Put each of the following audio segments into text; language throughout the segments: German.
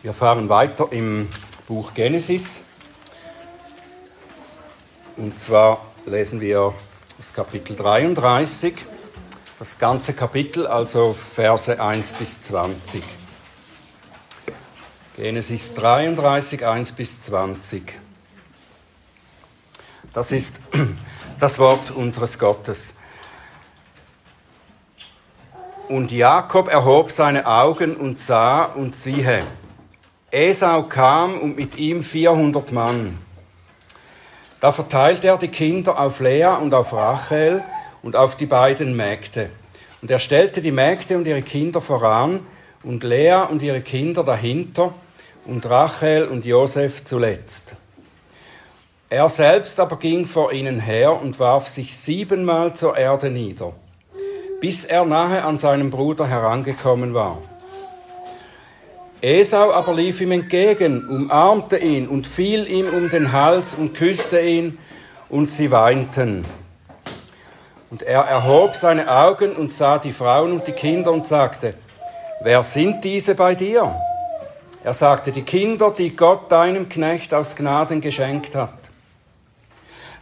Wir fahren weiter im Buch Genesis. Und zwar lesen wir das Kapitel 33, das ganze Kapitel, also Verse 1 bis 20. Genesis 33, 1 bis 20. Das ist das Wort unseres Gottes. Und Jakob erhob seine Augen und sah und siehe, Esau kam und mit ihm 400 Mann. Da verteilte er die Kinder auf Lea und auf Rachel und auf die beiden Mägde. Und er stellte die Mägde und ihre Kinder voran und Lea und ihre Kinder dahinter und Rachel und Josef zuletzt. Er selbst aber ging vor ihnen her und warf sich siebenmal zur Erde nieder bis er nahe an seinem Bruder herangekommen war. Esau aber lief ihm entgegen, umarmte ihn und fiel ihm um den Hals und küsste ihn, und sie weinten. Und er erhob seine Augen und sah die Frauen und die Kinder und sagte, Wer sind diese bei dir? Er sagte, die Kinder, die Gott deinem Knecht aus Gnaden geschenkt hat.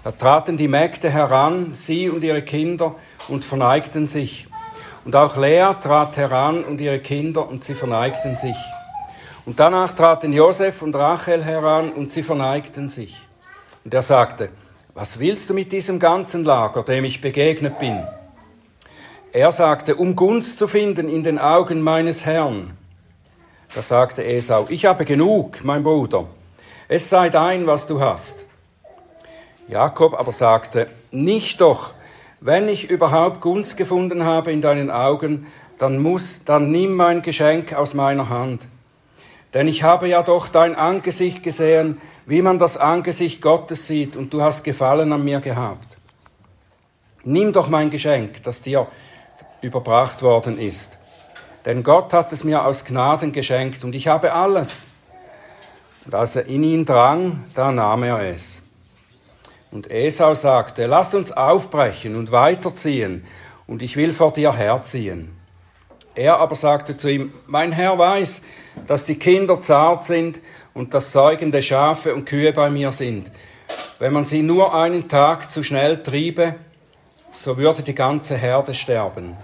Da traten die Mägde heran, sie und ihre Kinder, und verneigten sich. Und auch Lea trat heran und ihre Kinder, und sie verneigten sich. Und danach traten Josef und Rachel heran, und sie verneigten sich. Und er sagte, was willst du mit diesem ganzen Lager, dem ich begegnet bin? Er sagte, um Gunst zu finden in den Augen meines Herrn. Da sagte Esau, ich habe genug, mein Bruder. Es sei dein, was du hast. Jakob aber sagte, nicht doch, wenn ich überhaupt Gunst gefunden habe in deinen Augen, dann muss, dann nimm mein Geschenk aus meiner Hand. Denn ich habe ja doch dein Angesicht gesehen, wie man das Angesicht Gottes sieht, und du hast Gefallen an mir gehabt. Nimm doch mein Geschenk, das dir überbracht worden ist. Denn Gott hat es mir aus Gnaden geschenkt, und ich habe alles. Und als er in ihn drang, da nahm er es. Und Esau sagte, lass uns aufbrechen und weiterziehen, und ich will vor dir herziehen. Er aber sagte zu ihm, mein Herr weiß, dass die Kinder zart sind und dass säugende Schafe und Kühe bei mir sind. Wenn man sie nur einen Tag zu schnell triebe, so würde die ganze Herde sterben.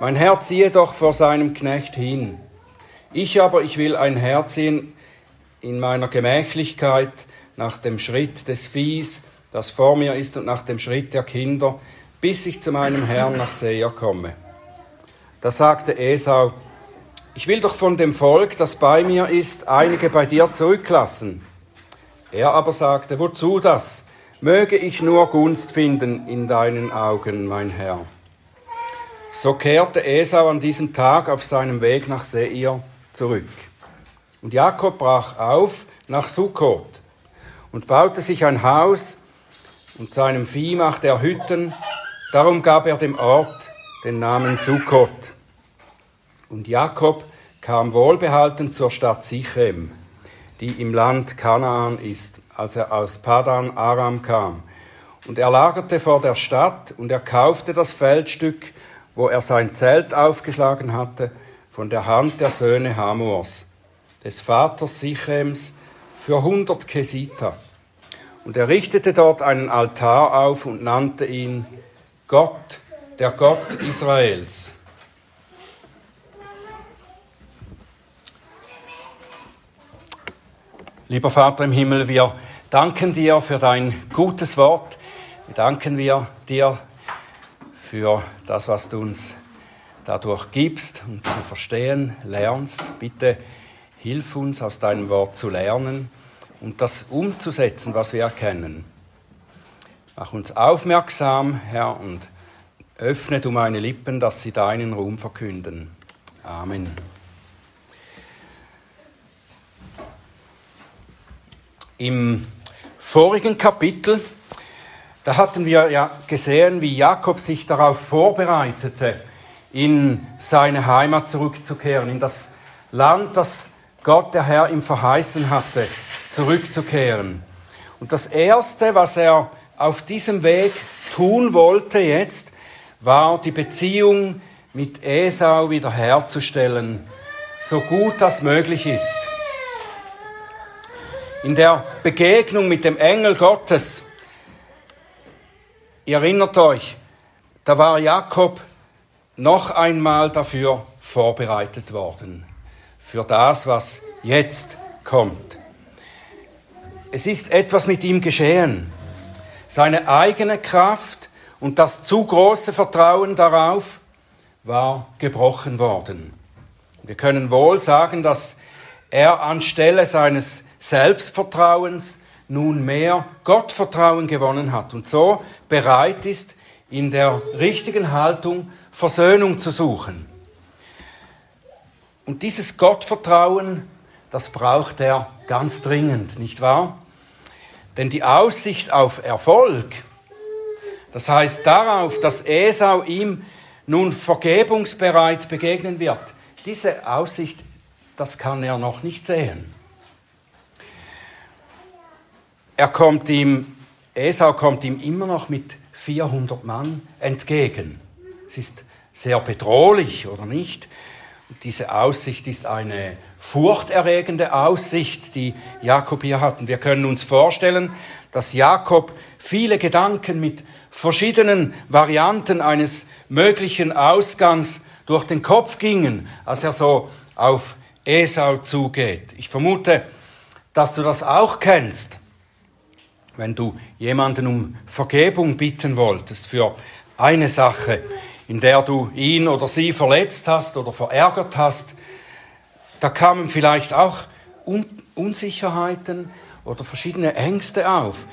Mein Herr ziehe doch vor seinem Knecht hin. Ich aber, ich will ein Herziehen in meiner Gemächlichkeit nach dem Schritt des Viehs, das vor mir ist und nach dem Schritt der Kinder, bis ich zu meinem Herrn nach Seir komme. Da sagte Esau, ich will doch von dem Volk, das bei mir ist, einige bei dir zurücklassen. Er aber sagte, wozu das? Möge ich nur Gunst finden in deinen Augen, mein Herr. So kehrte Esau an diesem Tag auf seinem Weg nach Seir zurück. Und Jakob brach auf nach Sukkot und baute sich ein Haus und seinem Vieh machte er Hütten, darum gab er dem Ort den Namen Sukkot. Und Jakob kam wohlbehalten zur Stadt Sichem, die im Land Kanaan ist, als er aus Padan Aram kam. Und er lagerte vor der Stadt und er kaufte das Feldstück, wo er sein Zelt aufgeschlagen hatte, von der Hand der Söhne Hamors, des Vaters Sichems, für hundert Kesita. Und er richtete dort einen Altar auf und nannte ihn Gott, der Gott Israels. Lieber Vater im Himmel, wir danken dir für dein gutes Wort. Wir danken wir dir für das, was du uns dadurch gibst und zu verstehen lernst. Bitte hilf uns, aus deinem Wort zu lernen und das umzusetzen, was wir erkennen. Mach uns aufmerksam, Herr, und öffne du meine Lippen, dass sie deinen Ruhm verkünden. Amen. Im vorigen Kapitel, da hatten wir ja gesehen, wie Jakob sich darauf vorbereitete, in seine Heimat zurückzukehren, in das Land, das Gott, der Herr, ihm verheißen hatte, zurückzukehren. Und das Erste, was er auf diesem Weg tun wollte jetzt, war die Beziehung mit Esau wiederherzustellen, so gut das möglich ist. in der Begegnung mit dem Engel Gottes. Ihr erinnert euch, da war Jakob noch einmal dafür vorbereitet worden, für das, was jetzt kommt. Es ist etwas mit ihm geschehen. Seine eigene Kraft und das zu große Vertrauen darauf war gebrochen worden. Wir können wohl sagen, dass er anstelle seines Selbstvertrauens nunmehr Gottvertrauen gewonnen hat und so bereit ist, in der richtigen Haltung Versöhnung zu suchen. Und dieses Gottvertrauen, das braucht er ganz dringend, nicht wahr? Denn die Aussicht auf Erfolg, das heißt darauf, dass Esau ihm nun vergebungsbereit begegnen wird, diese Aussicht, das kann er noch nicht sehen. Er kommt ihm, Esau kommt ihm immer noch mit 400 Mann entgegen. Es ist sehr bedrohlich, oder nicht? Diese Aussicht ist eine furchterregende Aussicht, die Jakob hier hat. Und wir können uns vorstellen, dass Jakob viele Gedanken mit verschiedenen Varianten eines möglichen Ausgangs durch den Kopf gingen, als er so auf Esau zugeht. Ich vermute, dass du das auch kennst, wenn du jemanden um Vergebung bitten wolltest für eine Sache, in der du ihn oder sie verletzt hast oder verärgert hast. Da kamen vielleicht auch Unsicherheiten oder verschiedene Ängste auf.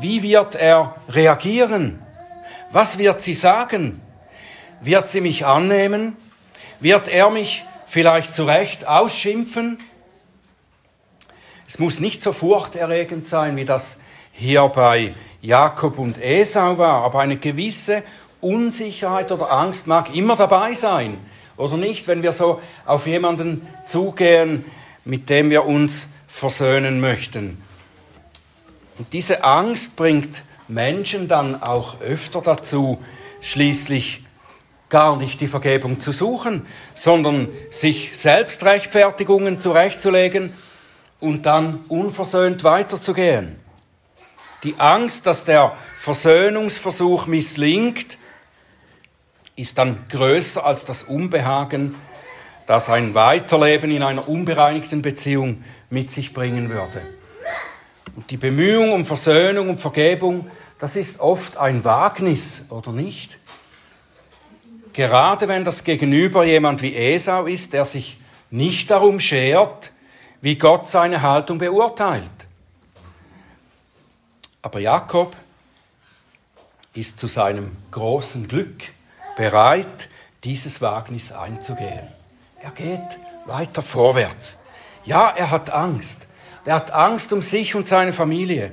Wie wird er reagieren? Was wird sie sagen? Wird sie mich annehmen? Wird er mich vielleicht zu Recht ausschimpfen? Es muss nicht so furchterregend sein, wie das hier bei Jakob und Esau war, aber eine gewisse Unsicherheit oder Angst mag immer dabei sein, oder nicht, wenn wir so auf jemanden zugehen, mit dem wir uns versöhnen möchten. Und diese Angst bringt Menschen dann auch öfter dazu, schließlich gar nicht die Vergebung zu suchen, sondern sich Selbstrechtfertigungen zurechtzulegen und dann unversöhnt weiterzugehen. Die Angst, dass der Versöhnungsversuch misslingt, ist dann größer als das Unbehagen, das ein Weiterleben in einer unbereinigten Beziehung mit sich bringen würde. Und die Bemühung um Versöhnung und Vergebung, das ist oft ein Wagnis, oder nicht? Gerade wenn das Gegenüber jemand wie Esau ist, der sich nicht darum schert, wie Gott seine Haltung beurteilt. Aber Jakob ist zu seinem großen Glück bereit, dieses Wagnis einzugehen. Er geht weiter vorwärts. Ja, er hat Angst. Er hat Angst um sich und seine Familie.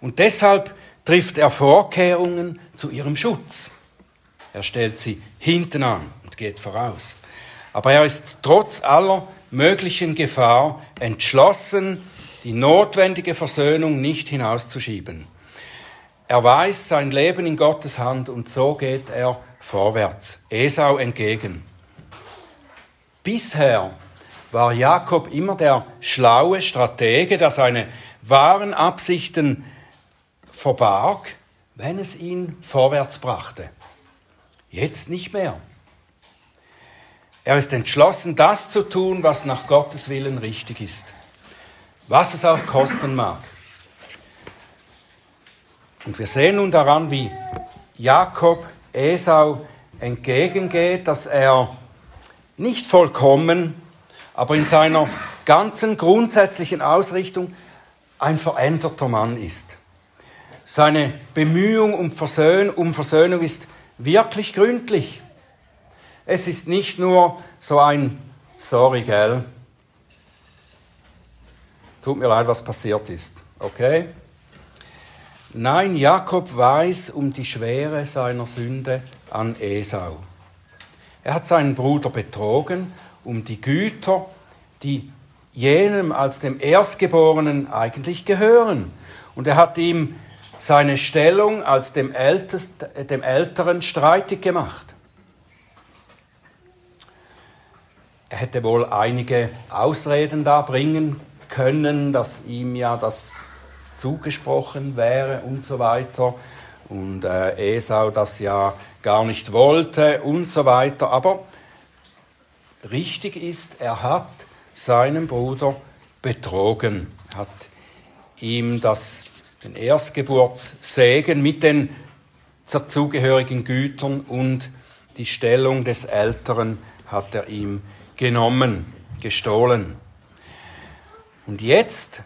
Und deshalb trifft er Vorkehrungen zu ihrem Schutz. Er stellt sie hinten an und geht voraus. Aber er ist trotz aller möglichen Gefahr entschlossen, die notwendige Versöhnung nicht hinauszuschieben. Er weiß sein Leben in Gottes Hand und so geht er vorwärts, Esau entgegen. Bisher war Jakob immer der schlaue Stratege, der seine wahren Absichten verbarg, wenn es ihn vorwärts brachte. Jetzt nicht mehr. Er ist entschlossen, das zu tun, was nach Gottes Willen richtig ist, was es auch kosten mag. Und wir sehen nun daran, wie Jakob Esau entgegengeht, dass er nicht vollkommen, aber in seiner ganzen grundsätzlichen Ausrichtung ein veränderter Mann ist. Seine Bemühung um, Versöhn, um Versöhnung ist wirklich gründlich. Es ist nicht nur so ein Sorry, gell? Tut mir leid, was passiert ist. Okay? Nein, Jakob weiß um die Schwere seiner Sünde an Esau. Er hat seinen Bruder betrogen um die Güter, die jenem als dem Erstgeborenen eigentlich gehören. Und er hat ihm seine Stellung als dem, Ältest, dem Älteren streitig gemacht. Er hätte wohl einige Ausreden da bringen können, dass ihm ja das zugesprochen wäre und so weiter. Und äh, Esau das ja gar nicht wollte und so weiter. Aber richtig ist, er hat seinen Bruder betrogen, hat ihm das, den Erstgeburtssegen mit den dazugehörigen Gütern und die Stellung des Älteren hat er ihm genommen, gestohlen. Und jetzt,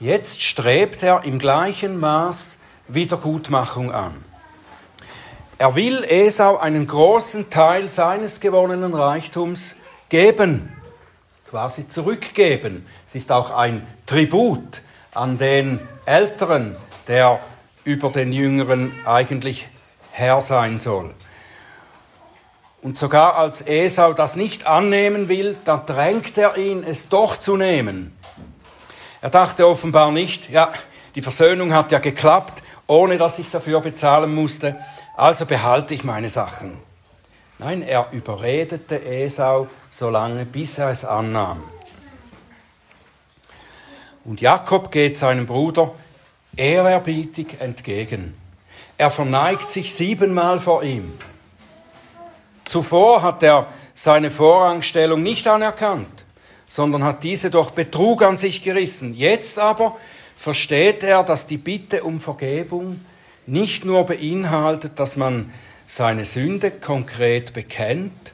jetzt strebt er im gleichen Maß Wiedergutmachung an. Er will Esau einen großen Teil seines gewonnenen Reichtums geben, quasi zurückgeben. Es ist auch ein Tribut an den Älteren, der über den Jüngeren eigentlich Herr sein soll. Und sogar als Esau das nicht annehmen will, dann drängt er ihn, es doch zu nehmen. Er dachte offenbar nicht, ja, die Versöhnung hat ja geklappt, ohne dass ich dafür bezahlen musste, also behalte ich meine Sachen. Nein, er überredete Esau so lange, bis er es annahm. Und Jakob geht seinem Bruder ehrerbietig entgegen. Er verneigt sich siebenmal vor ihm. Zuvor hat er seine Vorrangstellung nicht anerkannt, sondern hat diese durch Betrug an sich gerissen. Jetzt aber versteht er, dass die Bitte um Vergebung nicht nur beinhaltet, dass man seine Sünde konkret bekennt,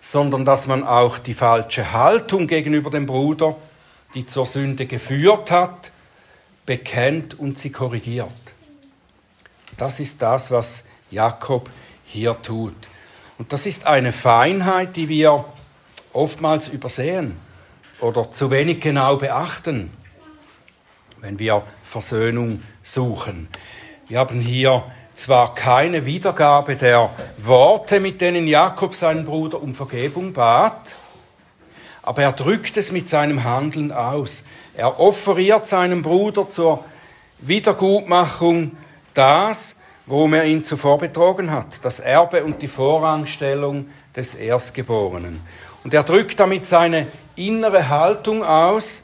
sondern dass man auch die falsche Haltung gegenüber dem Bruder, die zur Sünde geführt hat, bekennt und sie korrigiert. Das ist das, was Jakob hier tut. Und das ist eine Feinheit, die wir oftmals übersehen oder zu wenig genau beachten, wenn wir Versöhnung suchen. Wir haben hier zwar keine Wiedergabe der Worte, mit denen Jakob seinen Bruder um Vergebung bat, aber er drückt es mit seinem Handeln aus. Er offeriert seinem Bruder zur Wiedergutmachung das, worum er ihn zuvor betrogen hat, das Erbe und die Vorrangstellung des Erstgeborenen. Und er drückt damit seine innere Haltung aus,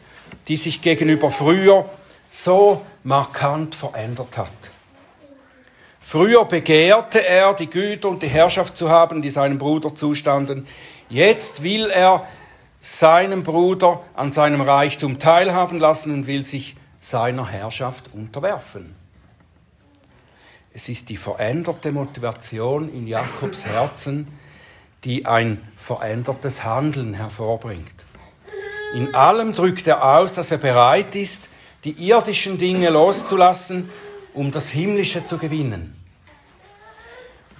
die sich gegenüber früher so markant verändert hat. Früher begehrte er, die Güter und die Herrschaft zu haben, die seinem Bruder zustanden. Jetzt will er seinen Bruder an seinem Reichtum teilhaben lassen und will sich seiner Herrschaft unterwerfen. Es ist die veränderte Motivation in Jakobs Herzen, die ein verändertes Handeln hervorbringt. In allem drückt er aus, dass er bereit ist, die irdischen Dinge loszulassen um das Himmlische zu gewinnen.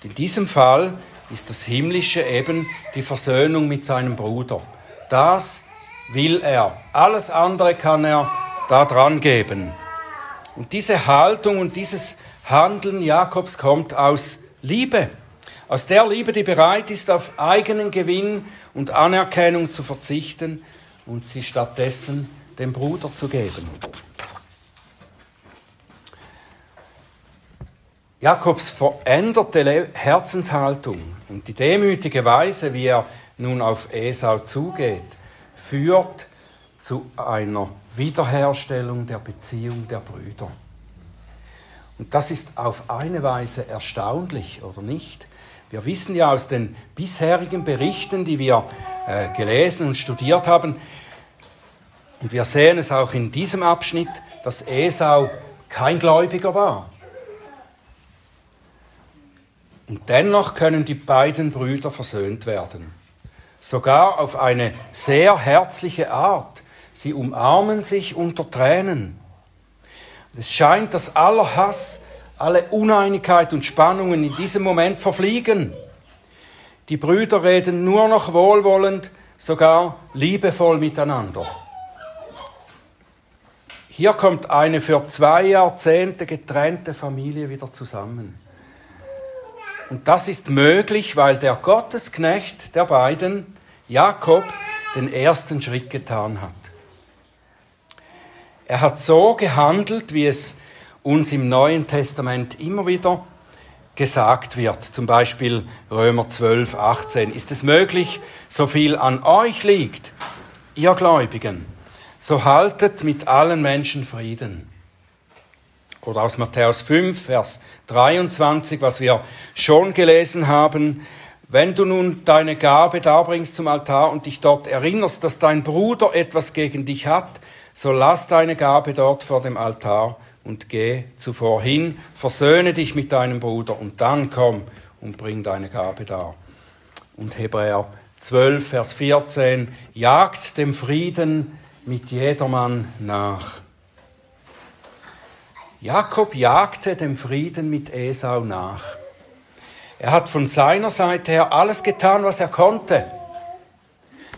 In diesem Fall ist das Himmlische eben die Versöhnung mit seinem Bruder. Das will er. Alles andere kann er da dran geben. Und diese Haltung und dieses Handeln Jakobs kommt aus Liebe. Aus der Liebe, die bereit ist, auf eigenen Gewinn und Anerkennung zu verzichten und sie stattdessen dem Bruder zu geben. Jakobs veränderte Herzenshaltung und die demütige Weise, wie er nun auf Esau zugeht, führt zu einer Wiederherstellung der Beziehung der Brüder. Und das ist auf eine Weise erstaunlich, oder nicht? Wir wissen ja aus den bisherigen Berichten, die wir äh, gelesen und studiert haben, und wir sehen es auch in diesem Abschnitt, dass Esau kein Gläubiger war. Und dennoch können die beiden Brüder versöhnt werden. Sogar auf eine sehr herzliche Art. Sie umarmen sich unter Tränen. es scheint, dass aller Hass, alle Uneinigkeit und Spannungen in diesem Moment verfliegen. Die Brüder reden nur noch wohlwollend, sogar liebevoll miteinander. Hier kommt eine für zwei Jahrzehnte getrennte Familie wieder zusammen. Und das ist möglich, weil der Gottesknecht der beiden, Jakob, den ersten Schritt getan hat. Er hat so gehandelt, wie es uns im Neuen Testament immer wieder gesagt wird. Zum Beispiel Römer 12, 18. Ist es möglich, so viel an euch liegt, ihr Gläubigen, so haltet mit allen Menschen Frieden. Oder aus Matthäus 5, Vers 23, was wir schon gelesen haben. Wenn du nun deine Gabe darbringst zum Altar und dich dort erinnerst, dass dein Bruder etwas gegen dich hat, so lass deine Gabe dort vor dem Altar und geh zuvor hin, versöhne dich mit deinem Bruder und dann komm und bring deine Gabe dar. Und Hebräer 12, Vers 14, jagt dem Frieden mit jedermann nach. Jakob jagte dem Frieden mit Esau nach. Er hat von seiner Seite her alles getan, was er konnte.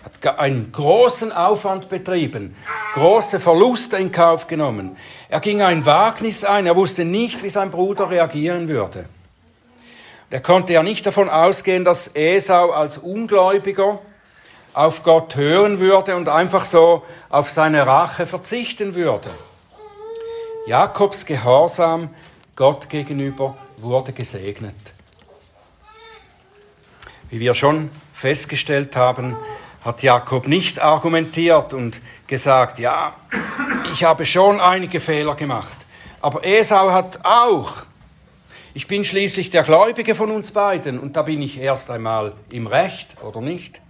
Er hat einen großen Aufwand betrieben, große Verluste in Kauf genommen. Er ging ein Wagnis ein, er wusste nicht, wie sein Bruder reagieren würde. Er konnte ja nicht davon ausgehen, dass Esau als Ungläubiger auf Gott hören würde und einfach so auf seine Rache verzichten würde. Jakobs Gehorsam Gott gegenüber wurde gesegnet. Wie wir schon festgestellt haben, hat Jakob nicht argumentiert und gesagt, ja, ich habe schon einige Fehler gemacht, aber Esau hat auch. Ich bin schließlich der Gläubige von uns beiden und da bin ich erst einmal im Recht, oder nicht?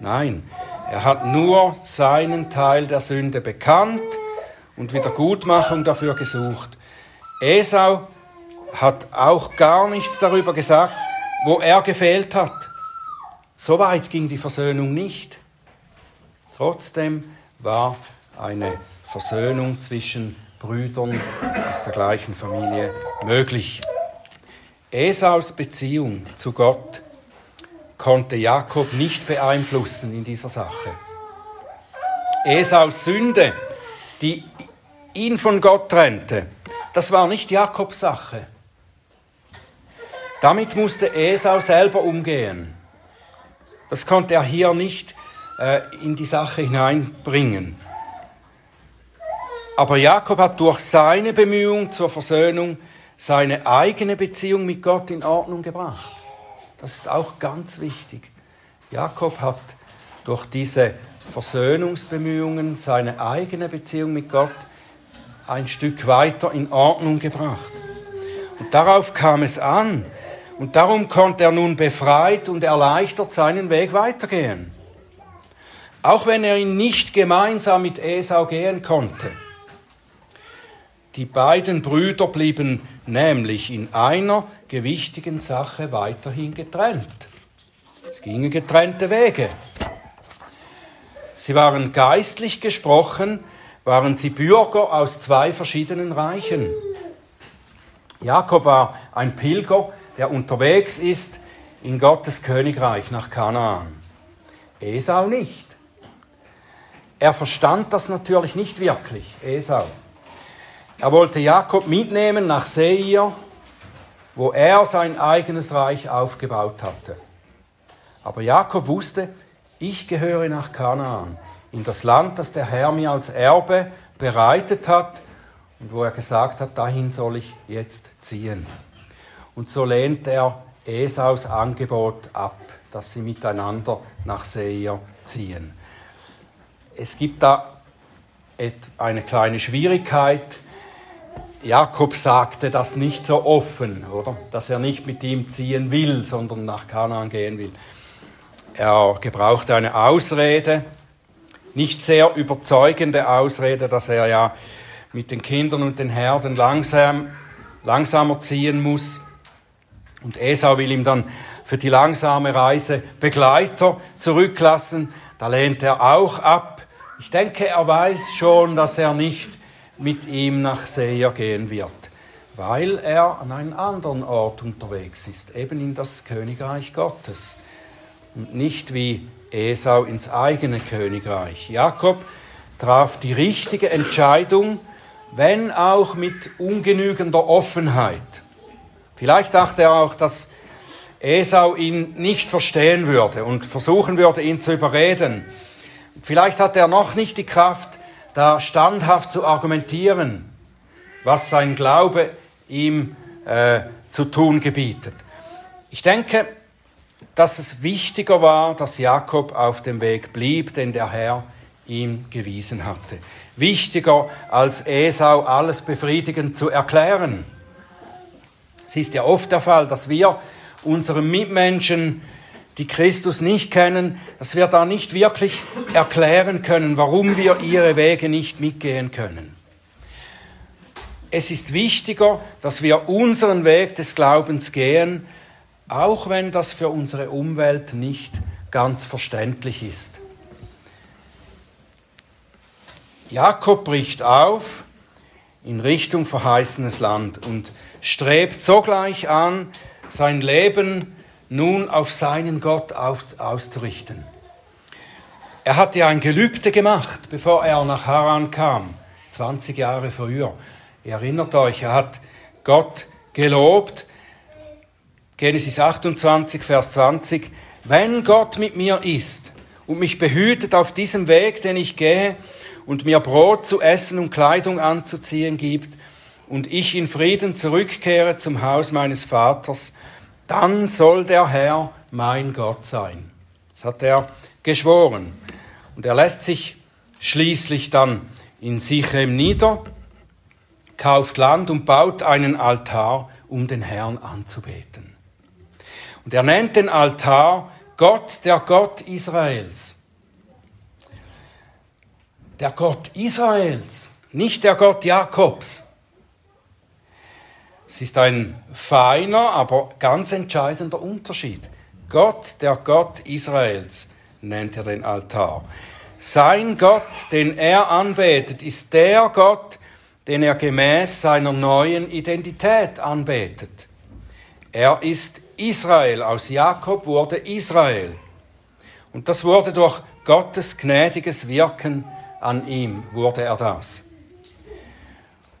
Nein, er hat nur seinen Teil der Sünde bekannt und Wiedergutmachung dafür gesucht. Esau hat auch gar nichts darüber gesagt, wo er gefehlt hat. So weit ging die Versöhnung nicht. Trotzdem war eine Versöhnung zwischen Brüdern aus der gleichen Familie möglich. Esaus Beziehung zu Gott konnte Jakob nicht beeinflussen in dieser Sache. Esaus Sünde die ihn von Gott trennte, das war nicht Jakobs Sache. Damit musste Esau selber umgehen. Das konnte er hier nicht äh, in die Sache hineinbringen. Aber Jakob hat durch seine Bemühung zur Versöhnung seine eigene Beziehung mit Gott in Ordnung gebracht. Das ist auch ganz wichtig. Jakob hat durch diese Versöhnungsbemühungen, seine eigene Beziehung mit Gott ein Stück weiter in Ordnung gebracht. Und darauf kam es an. Und darum konnte er nun befreit und erleichtert seinen Weg weitergehen. Auch wenn er ihn nicht gemeinsam mit Esau gehen konnte. Die beiden Brüder blieben nämlich in einer gewichtigen Sache weiterhin getrennt. Es gingen getrennte Wege. Sie waren geistlich gesprochen, waren sie Bürger aus zwei verschiedenen Reichen. Jakob war ein Pilger, der unterwegs ist in Gottes Königreich nach Kanaan. Esau nicht. Er verstand das natürlich nicht wirklich, Esau. Er wollte Jakob mitnehmen nach Seir, wo er sein eigenes Reich aufgebaut hatte. Aber Jakob wusste, ich gehöre nach Kanaan, in das Land, das der Herr mir als Erbe bereitet hat und wo er gesagt hat, dahin soll ich jetzt ziehen. Und so lehnt er Esaus Angebot ab, dass sie miteinander nach Seir ziehen. Es gibt da eine kleine Schwierigkeit. Jakob sagte das nicht so offen, oder? Dass er nicht mit ihm ziehen will, sondern nach Kanaan gehen will. Er gebrauchte eine Ausrede, nicht sehr überzeugende Ausrede, dass er ja mit den Kindern und den Herden langsam, langsamer ziehen muss. Und Esau will ihm dann für die langsame Reise Begleiter zurücklassen. Da lehnt er auch ab. Ich denke, er weiß schon, dass er nicht mit ihm nach Seir gehen wird, weil er an einem anderen Ort unterwegs ist, eben in das Königreich Gottes und nicht wie Esau ins eigene Königreich. Jakob traf die richtige Entscheidung, wenn auch mit ungenügender Offenheit. Vielleicht dachte er auch, dass Esau ihn nicht verstehen würde und versuchen würde, ihn zu überreden. Vielleicht hat er noch nicht die Kraft, da standhaft zu argumentieren, was sein Glaube ihm äh, zu tun gebietet. Ich denke, dass es wichtiger war, dass Jakob auf dem Weg blieb, den der Herr ihm gewiesen hatte. Wichtiger als Esau alles befriedigend zu erklären. Es ist ja oft der Fall, dass wir unseren Mitmenschen, die Christus nicht kennen, dass wir da nicht wirklich erklären können, warum wir ihre Wege nicht mitgehen können. Es ist wichtiger, dass wir unseren Weg des Glaubens gehen, auch wenn das für unsere Umwelt nicht ganz verständlich ist. Jakob bricht auf in Richtung verheißenes Land und strebt sogleich an, sein Leben nun auf seinen Gott auszurichten. Er hatte ein Gelübde gemacht, bevor er nach Haran kam, 20 Jahre früher. Ihr erinnert euch, er hat Gott gelobt. Genesis 28, Vers 20. Wenn Gott mit mir ist und mich behütet auf diesem Weg, den ich gehe, und mir Brot zu essen und Kleidung anzuziehen gibt, und ich in Frieden zurückkehre zum Haus meines Vaters, dann soll der Herr mein Gott sein. Das hat er geschworen. Und er lässt sich schließlich dann in Sichem nieder, kauft Land und baut einen Altar, um den Herrn anzubeten. Und er nennt den Altar Gott, der Gott Israels. Der Gott Israels, nicht der Gott Jakobs. Es ist ein feiner, aber ganz entscheidender Unterschied. Gott, der Gott Israels, nennt er den Altar. Sein Gott, den er anbetet, ist der Gott, den er gemäß seiner neuen Identität anbetet. Er ist Israel, aus Jakob wurde Israel. Und das wurde durch Gottes gnädiges Wirken an ihm, wurde er das.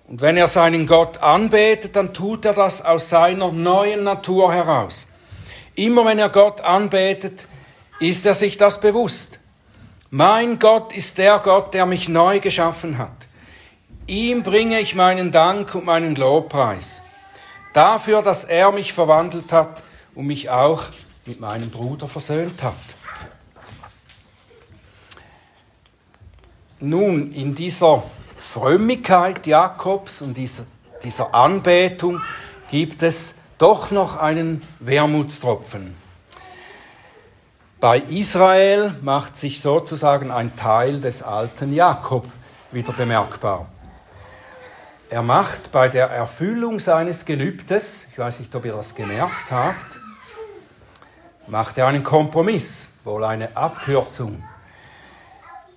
Und wenn er seinen Gott anbetet, dann tut er das aus seiner neuen Natur heraus. Immer wenn er Gott anbetet, ist er sich das bewusst. Mein Gott ist der Gott, der mich neu geschaffen hat. Ihm bringe ich meinen Dank und meinen Lobpreis. Dafür, dass er mich verwandelt hat und mich auch mit meinem Bruder versöhnt hat. Nun, in dieser Frömmigkeit Jakobs und dieser, Anbetung gibt es doch noch einen Wermutstropfen. Bei Israel macht sich sozusagen ein Teil des alten Jakob wieder bemerkbar. Er macht bei der Erfüllung seines Gelübdes, ich weiß nicht, ob ihr das gemerkt habt, macht er einen Kompromiss, wohl eine Abkürzung.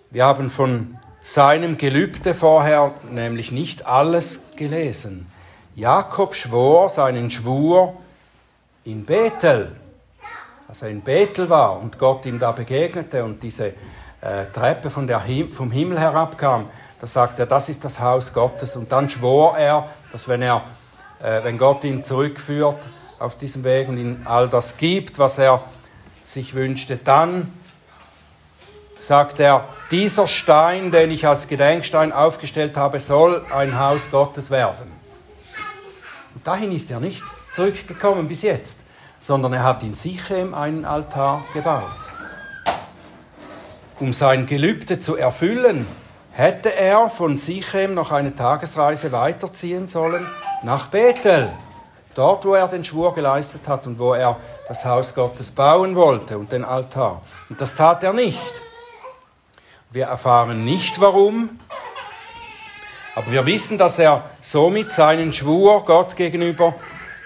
Wir haben von seinem Gelübde vorher nämlich nicht alles gelesen. Jakob schwor seinen Schwur in Bethel, als er in Bethel war und Gott ihm da begegnete und diese äh, Treppe von der Him vom Himmel herabkam, da sagt er, das ist das Haus Gottes. Und dann schwor er, dass wenn, er, äh, wenn Gott ihn zurückführt auf diesem Weg und ihm all das gibt, was er sich wünschte, dann sagt er, dieser Stein, den ich als Gedenkstein aufgestellt habe, soll ein Haus Gottes werden. Und dahin ist er nicht zurückgekommen bis jetzt, sondern er hat in Sichem einen Altar gebaut. Um sein Gelübde zu erfüllen, hätte er von Sichem noch eine Tagesreise weiterziehen sollen nach Bethel, dort wo er den Schwur geleistet hat und wo er das Haus Gottes bauen wollte und den Altar. Und das tat er nicht. Wir erfahren nicht warum, aber wir wissen, dass er somit seinen Schwur Gott gegenüber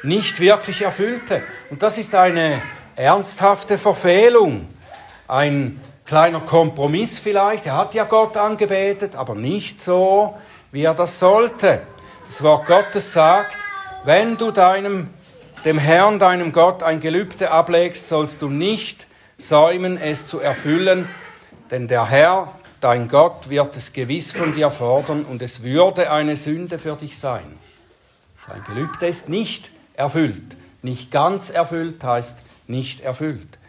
nicht wirklich erfüllte. Und das ist eine ernsthafte Verfehlung, ein kleiner Kompromiss vielleicht. Er hat ja Gott angebetet, aber nicht so, wie er das sollte. Das Wort Gottes sagt, wenn du deinem, dem Herrn, deinem Gott, ein Gelübde ablegst, sollst du nicht säumen, es zu erfüllen, denn der Herr, dein Gott wird es gewiss von dir fordern und es würde eine Sünde für dich sein. Sein Gelübde ist nicht erfüllt. Nicht ganz erfüllt heißt nicht erfüllt.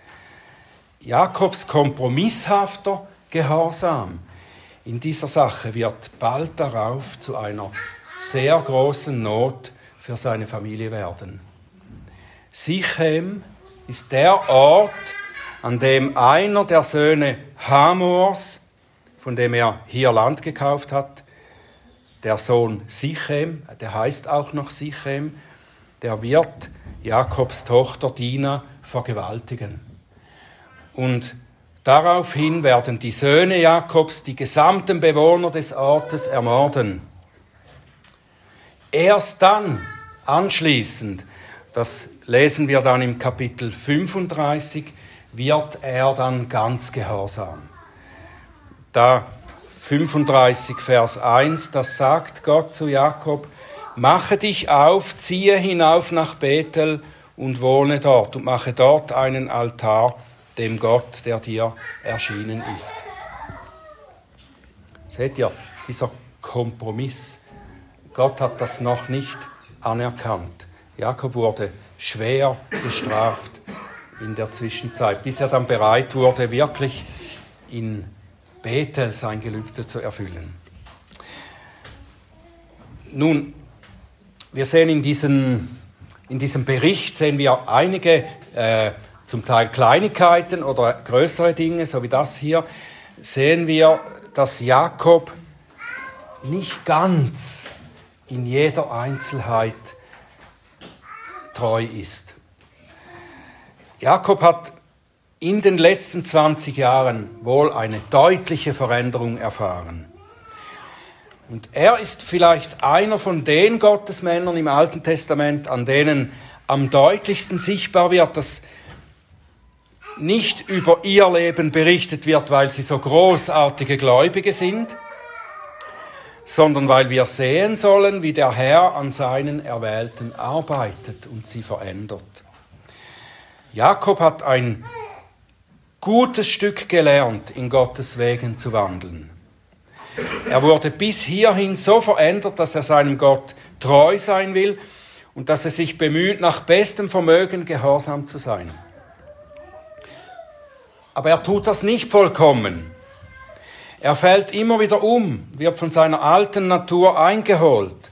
Jakobs kompromisshafter Gehorsam in dieser Sache wird bald darauf zu einer sehr großen Not für seine Familie werden. Sichem ist der Ort, an dem einer der Söhne Hamors von dem er hier Land gekauft hat, der Sohn Sichem, der heißt auch noch Sichem, der wird Jakobs Tochter Dina vergewaltigen. Und daraufhin werden die Söhne Jakobs die gesamten Bewohner des Ortes ermorden. Erst dann, anschließend, das lesen wir dann im Kapitel 35, wird er dann ganz gehorsam. Da 35 Vers 1, das sagt Gott zu Jakob, mache dich auf, ziehe hinauf nach Bethel und wohne dort und mache dort einen Altar dem Gott, der dir erschienen ist. Seht ihr, dieser Kompromiss. Gott hat das noch nicht anerkannt. Jakob wurde schwer gestraft in der Zwischenzeit, bis er dann bereit wurde, wirklich in Bethel sein Gelübde zu erfüllen. Nun, wir sehen in diesem, in diesem Bericht sehen wir einige äh, zum Teil Kleinigkeiten oder größere Dinge, so wie das hier, sehen wir, dass Jakob nicht ganz in jeder Einzelheit treu ist. Jakob hat in den letzten 20 Jahren wohl eine deutliche Veränderung erfahren. Und er ist vielleicht einer von den Gottesmännern im Alten Testament, an denen am deutlichsten sichtbar wird, dass nicht über ihr Leben berichtet wird, weil sie so großartige Gläubige sind, sondern weil wir sehen sollen, wie der Herr an seinen Erwählten arbeitet und sie verändert. Jakob hat ein gutes Stück gelernt, in Gottes Wegen zu wandeln. Er wurde bis hierhin so verändert, dass er seinem Gott treu sein will und dass er sich bemüht, nach bestem Vermögen gehorsam zu sein. Aber er tut das nicht vollkommen. Er fällt immer wieder um, wird von seiner alten Natur eingeholt,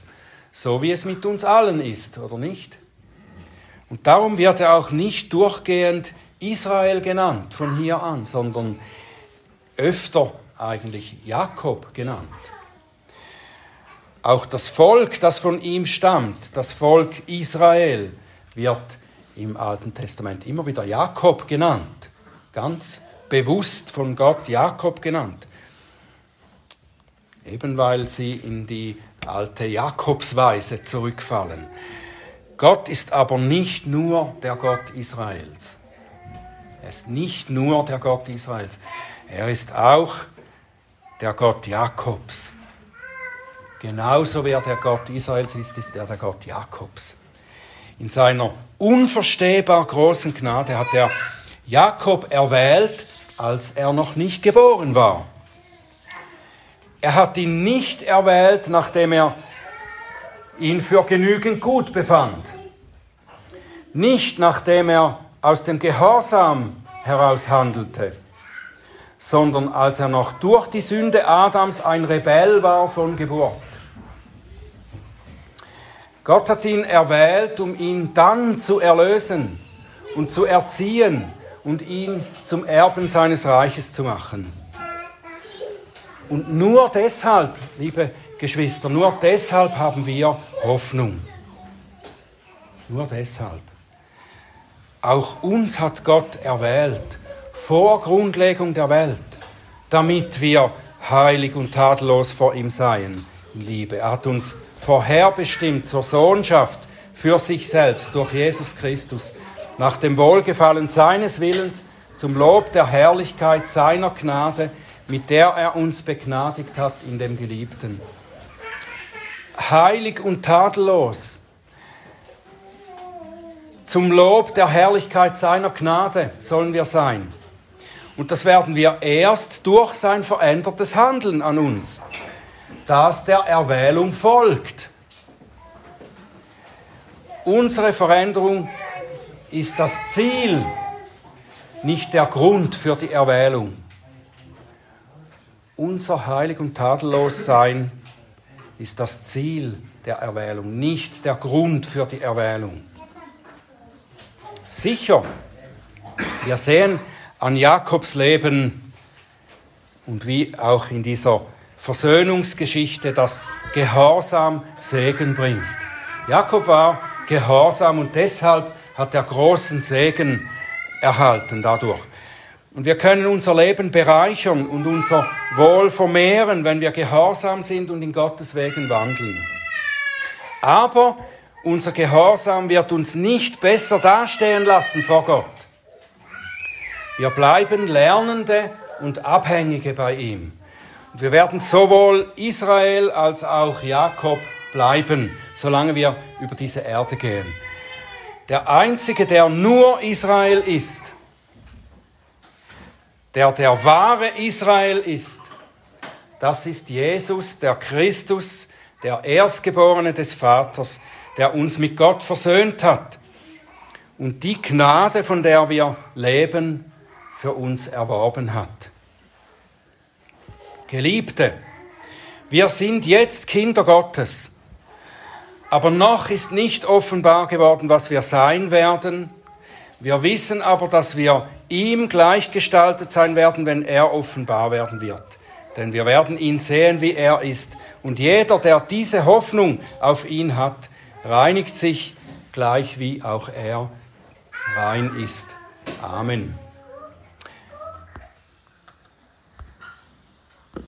so wie es mit uns allen ist, oder nicht? Und darum wird er auch nicht durchgehend Israel genannt von hier an, sondern öfter eigentlich Jakob genannt. Auch das Volk, das von ihm stammt, das Volk Israel, wird im Alten Testament immer wieder Jakob genannt. Ganz bewusst von Gott Jakob genannt. Eben weil sie in die alte Jakobsweise zurückfallen. Gott ist aber nicht nur der Gott Israels. Er ist nicht nur der Gott Israels. Er ist auch der Gott Jakobs. Genauso wie er der Gott Israels ist, ist er der Gott Jakobs. In seiner unverstehbar großen Gnade hat er Jakob erwählt, als er noch nicht geboren war. Er hat ihn nicht erwählt, nachdem er ihn für genügend gut befand. Nicht nachdem er aus dem Gehorsam heraus handelte, sondern als er noch durch die Sünde Adams ein Rebell war von Geburt. Gott hat ihn erwählt, um ihn dann zu erlösen und zu erziehen und ihn zum Erben seines Reiches zu machen. Und nur deshalb, liebe Geschwister, nur deshalb haben wir Hoffnung. Nur deshalb. Auch uns hat Gott erwählt, vor Grundlegung der Welt, damit wir heilig und tadellos vor ihm seien Liebe. Er hat uns vorherbestimmt zur Sohnschaft für sich selbst durch Jesus Christus, nach dem Wohlgefallen seines Willens, zum Lob der Herrlichkeit seiner Gnade, mit der er uns begnadigt hat in dem Geliebten. Heilig und tadellos, zum Lob der Herrlichkeit seiner Gnade sollen wir sein. Und das werden wir erst durch sein verändertes Handeln an uns, das der Erwählung folgt. Unsere Veränderung ist das Ziel, nicht der Grund für die Erwählung. Unser heilig und tadellos Sein ist das Ziel der Erwählung, nicht der Grund für die Erwählung. Sicher, wir sehen an Jakobs Leben und wie auch in dieser Versöhnungsgeschichte, dass Gehorsam Segen bringt. Jakob war gehorsam und deshalb hat er großen Segen erhalten dadurch. Und wir können unser Leben bereichern und unser Wohl vermehren, wenn wir gehorsam sind und in Gottes Wegen wandeln. Aber unser Gehorsam wird uns nicht besser dastehen lassen vor Gott. Wir bleiben Lernende und Abhängige bei ihm. Und wir werden sowohl Israel als auch Jakob bleiben, solange wir über diese Erde gehen. Der Einzige, der nur Israel ist, der der wahre Israel ist, das ist Jesus, der Christus, der Erstgeborene des Vaters, der uns mit Gott versöhnt hat und die Gnade, von der wir leben, für uns erworben hat. Geliebte, wir sind jetzt Kinder Gottes, aber noch ist nicht offenbar geworden, was wir sein werden. Wir wissen aber, dass wir ihm gleichgestaltet sein werden, wenn er offenbar werden wird. Denn wir werden ihn sehen, wie er ist. Und jeder, der diese Hoffnung auf ihn hat, reinigt sich gleich wie auch er rein ist. Amen.